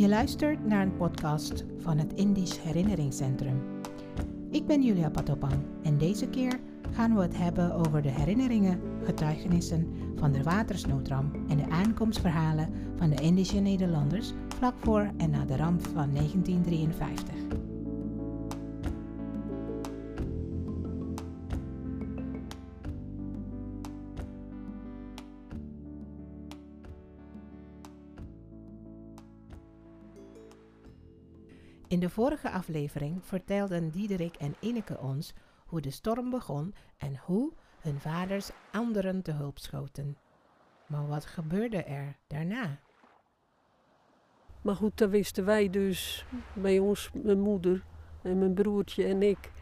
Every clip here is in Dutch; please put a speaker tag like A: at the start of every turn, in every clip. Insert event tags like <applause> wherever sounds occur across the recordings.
A: Je luistert naar een podcast van het Indisch Herinneringscentrum. Ik ben Julia Patopang en deze keer gaan we het hebben over de herinneringen, getuigenissen van de watersnoodramp en de aankomstverhalen van de Indische Nederlanders vlak voor en na de ramp van 1953. In de vorige aflevering vertelden Diederik en Ineke ons hoe de storm begon en hoe hun vaders anderen te hulp schoten. Maar wat gebeurde er daarna?
B: Maar goed, dat wisten wij dus bij ons, mijn moeder en mijn broertje en ik,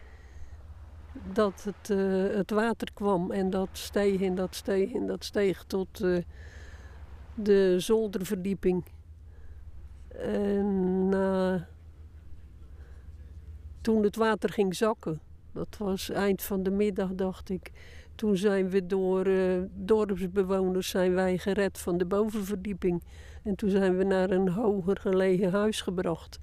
B: dat het, uh, het water kwam en dat steeg en dat steeg en dat steeg tot uh, de zolderverdieping. En uh, toen het water ging zakken, dat was eind van de middag, dacht ik. Toen zijn we door uh, dorpsbewoners zijn wij gered van de bovenverdieping. En toen zijn we naar een hoger gelegen huis gebracht.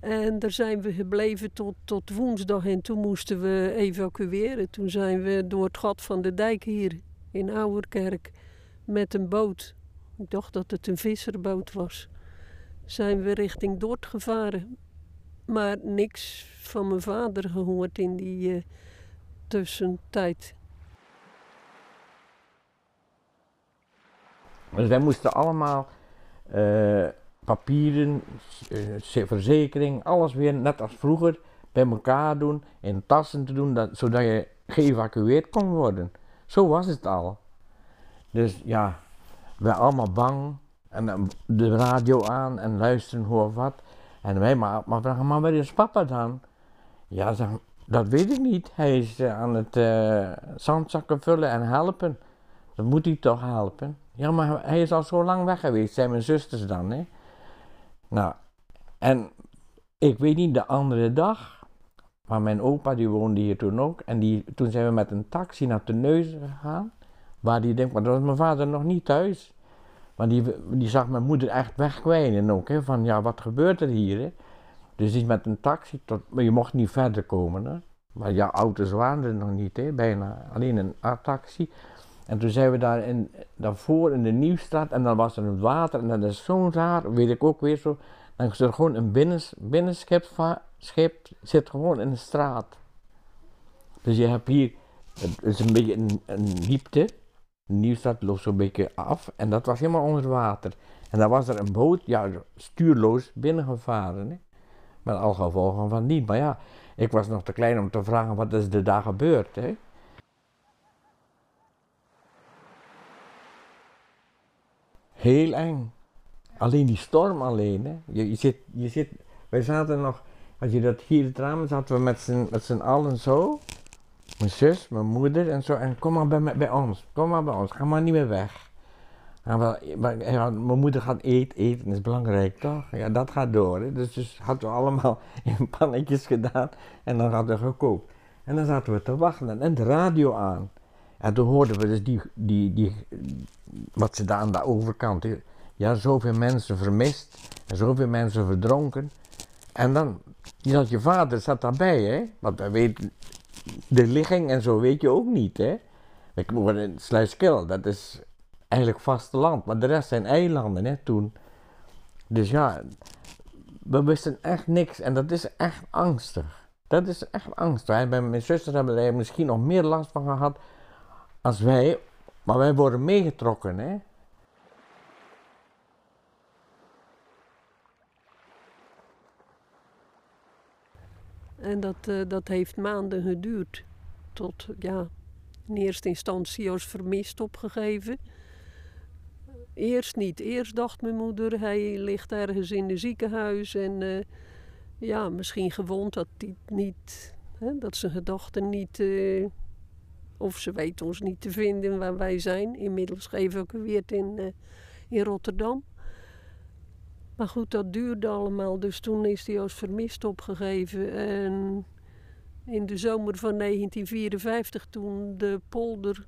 B: En daar zijn we gebleven tot, tot woensdag en toen moesten we evacueren. Toen zijn we door het gat van de dijk hier in Ouwerkerk met een boot, ik dacht dat het een visserboot was, zijn we richting Dort gevaren maar niks van mijn vader gehoord in die uh, tussentijd.
C: Dus wij moesten allemaal uh, papieren, uh, verzekering, alles weer net als vroeger bij elkaar doen, in tassen te doen, dat, zodat je geëvacueerd kon worden. Zo was het al. Dus ja, wij allemaal bang en de radio aan en luisteren hoe wat. En wij maar, maar vragen, maar waar is papa dan? Ja, dat weet ik niet. Hij is uh, aan het uh, zandzakken vullen en helpen. Dan moet hij toch helpen. Ja, maar hij is al zo lang weg geweest, zijn mijn zusters dan, hè. Nou, en ik weet niet, de andere dag, maar mijn opa die woonde hier toen ook. En die, toen zijn we met een taxi naar neus gegaan. Waar die denkt, maar dat was mijn vader nog niet thuis. Maar die, die zag mijn moeder echt wegkwijnen ook. Hè, van ja, wat gebeurt er hier? Dus is met een taxi, tot, maar je mocht niet verder komen. Hè? Maar ja, auto's waren er nog niet, hè? bijna alleen een taxi. En toen zijn we daar in, daarvoor in de Nieuwstraat en dan was er een water en dat is zo raar, weet ik ook weer zo. Dan is er gewoon een binnens, binnenschip schip, zit gewoon in de straat. Dus je hebt hier, het is een beetje een, een diepte, Nieuwstad loopt zo'n beetje af en dat was helemaal onder water. En dan was er een boot, ja, stuurloos binnengevaren. Hè? Met al gevolgen van niet. Maar ja, ik was nog te klein om te vragen wat is er daar gebeurd. Hè? Heel eng. Alleen die storm alleen. Hè? Je, je, zit, je zit, wij zaten nog, als je dat hier het raam zaten we met z'n allen zo. Mijn zus, mijn moeder en zo. En kom maar bij, bij ons. Kom maar bij ons. Ga maar niet meer weg. wel, mijn moeder gaat eten. Eten is belangrijk, toch? Ja, dat gaat door. Hè? Dus, dus hadden we allemaal <laughs> in pannetjes gedaan. En dan hadden we gekookt. En dan zaten we te wachten en de radio aan. En toen hoorden we dus die, die, die, wat ze daar aan de overkant, ja, zoveel mensen vermist en zoveel mensen verdronken. En dan, dat je vader zat daarbij, hè, want wij weten, de ligging en zo weet je ook niet, hè. Ik woon in Sluiskil, dat is eigenlijk vasteland, maar de rest zijn eilanden, hè, toen. Dus ja, we wisten echt niks en dat is echt angstig. Dat is echt angstig. Bij mijn zusters hebben er misschien nog meer last van gehad als wij, maar wij worden meegetrokken, hè.
B: En dat, uh, dat heeft maanden geduurd. Tot, ja, in eerste instantie als vermist opgegeven. Eerst niet. Eerst dacht mijn moeder, hij ligt ergens in het ziekenhuis en uh, ja, misschien gewond dat hij niet, hè, dat zijn gedachten niet, uh, of ze weten ons niet te vinden waar wij zijn. Inmiddels geëvacueerd in, in Rotterdam. Maar goed, dat duurde allemaal. Dus toen is hij als vermist opgegeven. En in de zomer van 1954, toen de polder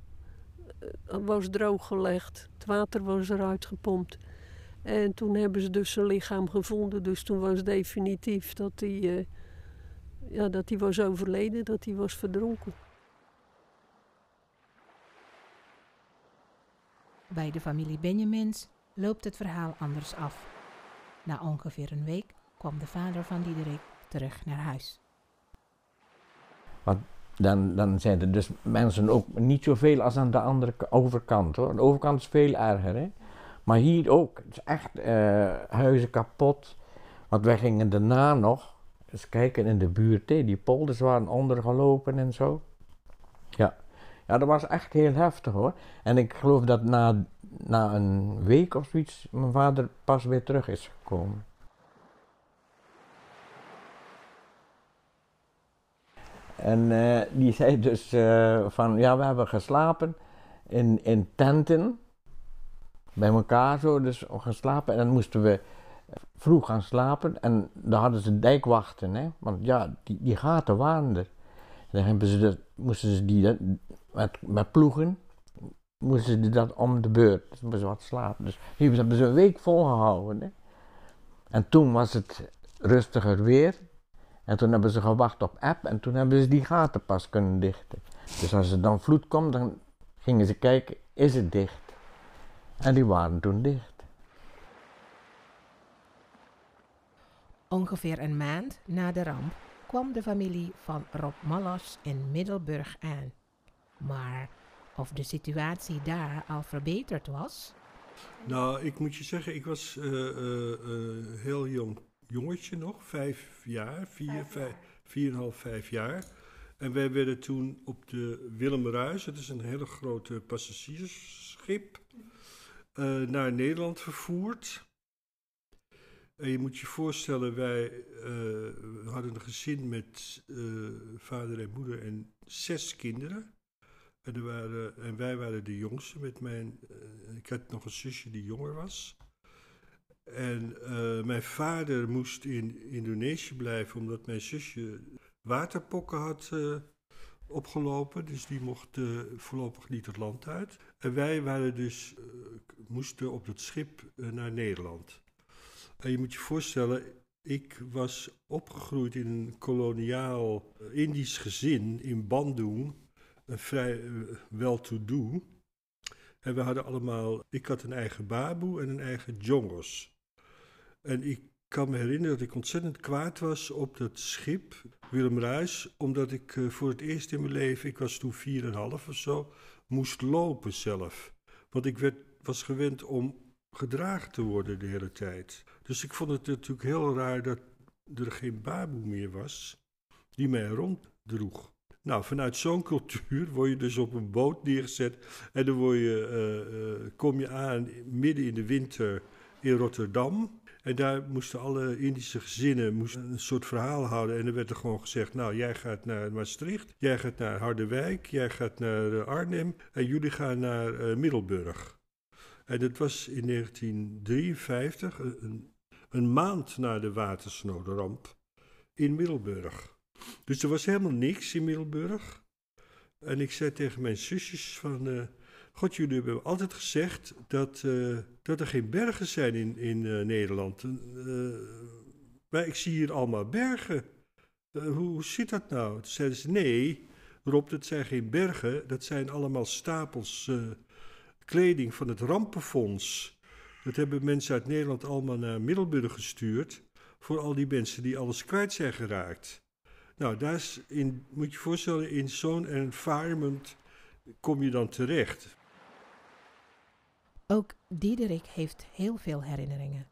B: eh, was drooggelegd, het water was eruit gepompt. En toen hebben ze dus zijn lichaam gevonden. Dus toen was definitief dat hij, uh, ja, dat hij was overleden, dat hij was verdronken.
A: Bij de familie Benjamins loopt het verhaal anders af. Na ongeveer een week kwam de vader van Diederik terug naar huis.
C: Want dan, dan zijn er dus mensen ook niet zoveel als aan de andere overkant hoor. De overkant is veel erger hè. Maar hier ook. Het is echt uh, huizen kapot. Want wij gingen daarna nog eens kijken in de buurt. Hè. Die polders waren ondergelopen en zo. Ja. ja, dat was echt heel heftig hoor. En ik geloof dat na, na een week of zoiets mijn vader pas weer terug is gekomen. En uh, die zei dus uh, van, ja, we hebben geslapen in, in tenten, bij elkaar zo, dus geslapen. En dan moesten we vroeg gaan slapen en dan hadden ze dijkwachten, hè. Want ja, die, die gaten waren er. dan hebben ze moesten ze die met, met ploegen, moesten ze dat om de beurt, dus moesten ze wat slapen. Dus die hebben ze een week volgehouden, hè. En toen was het rustiger weer. En toen hebben ze gewacht op app en toen hebben ze die gaten pas kunnen dichten. Dus als er dan vloed komt, dan gingen ze kijken, is het dicht? En die waren toen dicht.
A: Ongeveer een maand na de ramp kwam de familie van Rob Mallas in Middelburg aan. Maar of de situatie daar al verbeterd was?
D: Nou, ik moet je zeggen, ik was uh, uh, uh, heel jong jongetje nog, vijf jaar, vier, vijf, vier en half, vijf jaar. En wij werden toen op de Willem Ruis, het is een hele grote passagiersschip, uh, naar Nederland vervoerd. En je moet je voorstellen, wij uh, hadden een gezin met uh, vader en moeder en zes kinderen. En, waren, en wij waren de jongste met mijn. ik had nog een zusje die jonger was. En uh, mijn vader moest in Indonesië blijven omdat mijn zusje waterpokken had uh, opgelopen. Dus die mocht voorlopig niet het land uit. En wij waren dus, moesten op het schip naar Nederland. En je moet je voorstellen, ik was opgegroeid in een koloniaal Indisch gezin in Bandung. Vrij wel-to-do. En we hadden allemaal, ik had een eigen baboe en een eigen jongos. En ik kan me herinneren dat ik ontzettend kwaad was op dat schip, Willem Ruis, omdat ik uh, voor het eerst in mijn leven, ik was toen 4,5 of zo, moest lopen zelf. Want ik werd, was gewend om gedragen te worden de hele tijd. Dus ik vond het natuurlijk heel raar dat er geen baboe meer was die mij ronddroeg. Nou, vanuit zo'n cultuur word je dus op een boot neergezet en dan word je, uh, uh, kom je aan midden in de winter in Rotterdam. En daar moesten alle Indische gezinnen een soort verhaal houden. En er werd er gewoon gezegd: Nou, jij gaat naar Maastricht, jij gaat naar Harderwijk, jij gaat naar uh, Arnhem en jullie gaan naar Middelburg. En dat was in 1953, een, een maand na de watersnoodramp, in Middelburg. Dus er was helemaal niks in Middelburg. En ik zei tegen mijn zusjes van, uh, God, jullie hebben altijd gezegd dat, uh, dat er geen bergen zijn in, in uh, Nederland. maar ik zie hier allemaal bergen. Hoe, hoe zit dat nou? Toen zeiden ze, nee, Rob, dat zijn geen bergen. Dat zijn allemaal stapels kleding van het Rampenfonds. Dat hebben mensen uit Nederland allemaal naar Middelburg gestuurd. Voor al die mensen die alles kwijt zijn geraakt. Nou, daar is in, moet je je voorstellen, in zo'n environment kom je dan terecht.
A: Ook Diederik heeft heel veel herinneringen.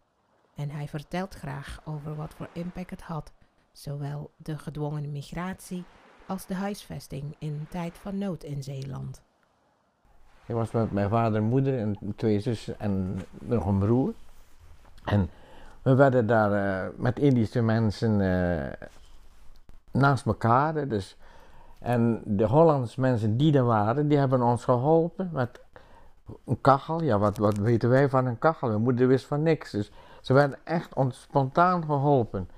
A: En hij vertelt graag over wat voor impact het had, zowel de gedwongen migratie als de huisvesting in tijd van nood in Zeeland.
C: Ik was met mijn vader en moeder en twee zussen en nog een broer. En we werden daar uh, met Indische mensen uh, naast elkaar. Dus. En de Hollandse mensen die er waren, die hebben ons geholpen met een kachel. Ja, wat, wat weten wij van een kachel? Mijn moeder wist van niks. Dus ze werden echt ons spontaan geholpen.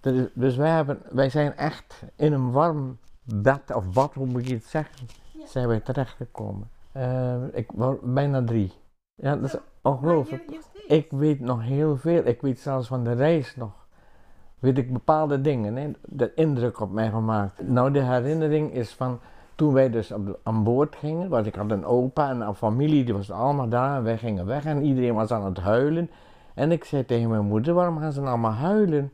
C: Dus, dus wij, hebben, wij zijn echt in een warm bed, of bad, hoe moet je het zeggen, ja. zijn wij terechtgekomen. Uh, ik was bijna drie. Ja, dat is ongelooflijk. ik weet nog heel veel. Ik weet zelfs van de reis nog. Weet ik bepaalde dingen, hè, de indruk op mij gemaakt. Nou, de herinnering is van toen wij dus op, aan boord gingen. Want ik had een opa en een familie, die was allemaal daar. En wij gingen weg en iedereen was aan het huilen. En ik zei tegen mijn moeder, waarom gaan ze nou allemaal huilen?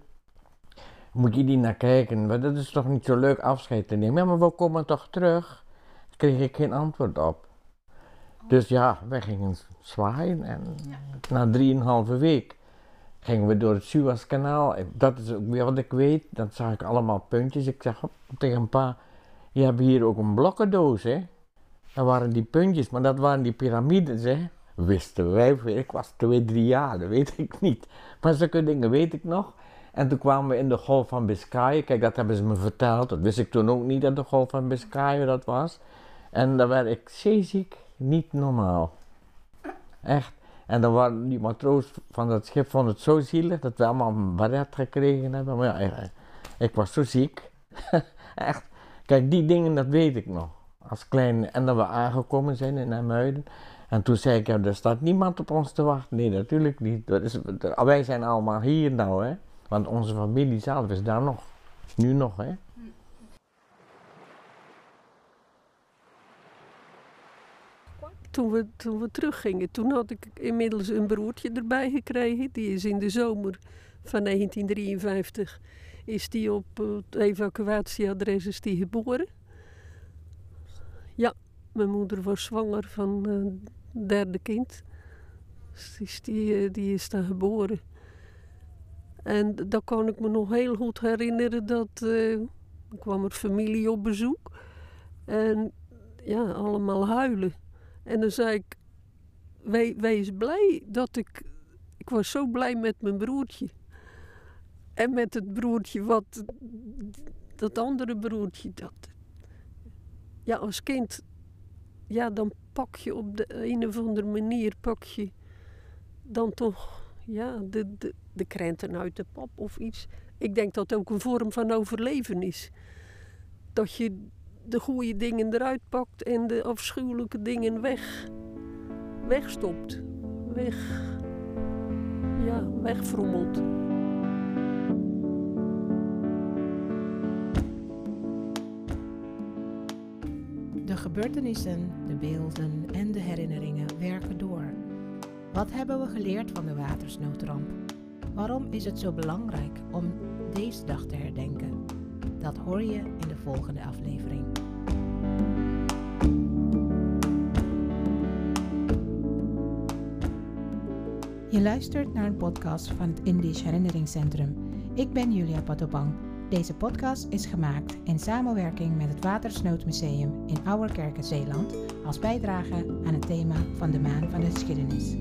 C: Moet je die naar kijken, want dat is toch niet zo leuk afscheid te nemen. Ja, maar we komen toch terug? Daar kreeg ik geen antwoord op. Dus ja, wij gingen zwaaien en na drieënhalve week gingen we door het Suezkanaal. Dat is ook weer wat ik weet. Dan zag ik allemaal puntjes. Ik zeg tegen een paar, je hebt hier ook een blokkendoos, hè? Dat waren die puntjes, maar dat waren die piramides, hè? Wisten wij, ik was twee, drie jaar, dat weet ik niet. Maar zulke dingen weet ik nog. En toen kwamen we in de Golf van Biscayen. Kijk, dat hebben ze me verteld. Dat wist ik toen ook niet dat de Golf van Biscayen dat was. En daar werd ik zeeziek, niet normaal. Echt. En dan waren die matroos van dat schip vond het zo zielig dat we allemaal een baret gekregen hebben. Maar ja, ik, was zo ziek. <laughs> Echt. Kijk, die dingen, dat weet ik nog. Als klein, en dat we aangekomen zijn in Amuiden. En toen zei ik, ja, er staat niemand op ons te wachten. Nee, natuurlijk niet. Dat is, wij zijn allemaal hier nou, hè. Want onze familie zelf is daar nog. Nu nog, hè.
B: Toen we, toen we teruggingen, toen had ik inmiddels een broertje erbij gekregen. Die is in de zomer van 1953 is die op het evacuatieadres is die geboren. Ja, mijn moeder was zwanger van het derde kind. Dus die, die is daar geboren. En dan kan ik me nog heel goed herinneren dat kwam er familie op bezoek. En ja, allemaal huilen. En dan zei ik, we, wees blij dat ik... Ik was zo blij met mijn broertje. En met het broertje wat... Dat andere broertje, dat... Ja, als kind... Ja, dan pak je op de een of andere manier... Pak je dan toch... Ja, de, de, de krenten uit de pap of iets. Ik denk dat ook een vorm van overleven is. Dat je de goede dingen eruit pakt en de afschuwelijke dingen weg, wegstopt. Weg, ja, wegfrommelt.
A: De gebeurtenissen, de beelden en de herinneringen werken door. Wat hebben we geleerd van de watersnoodramp? Waarom is het zo belangrijk om deze dag te herdenken? Dat hoor je in de volgende aflevering. Je luistert naar een podcast van het Indisch Herinneringscentrum. Ik ben Julia Patopang. Deze podcast is gemaakt in samenwerking met het Watersnoodmuseum in Ouwerkerken, Zeeland, als bijdrage aan het thema van de Maan van de Geschiedenis.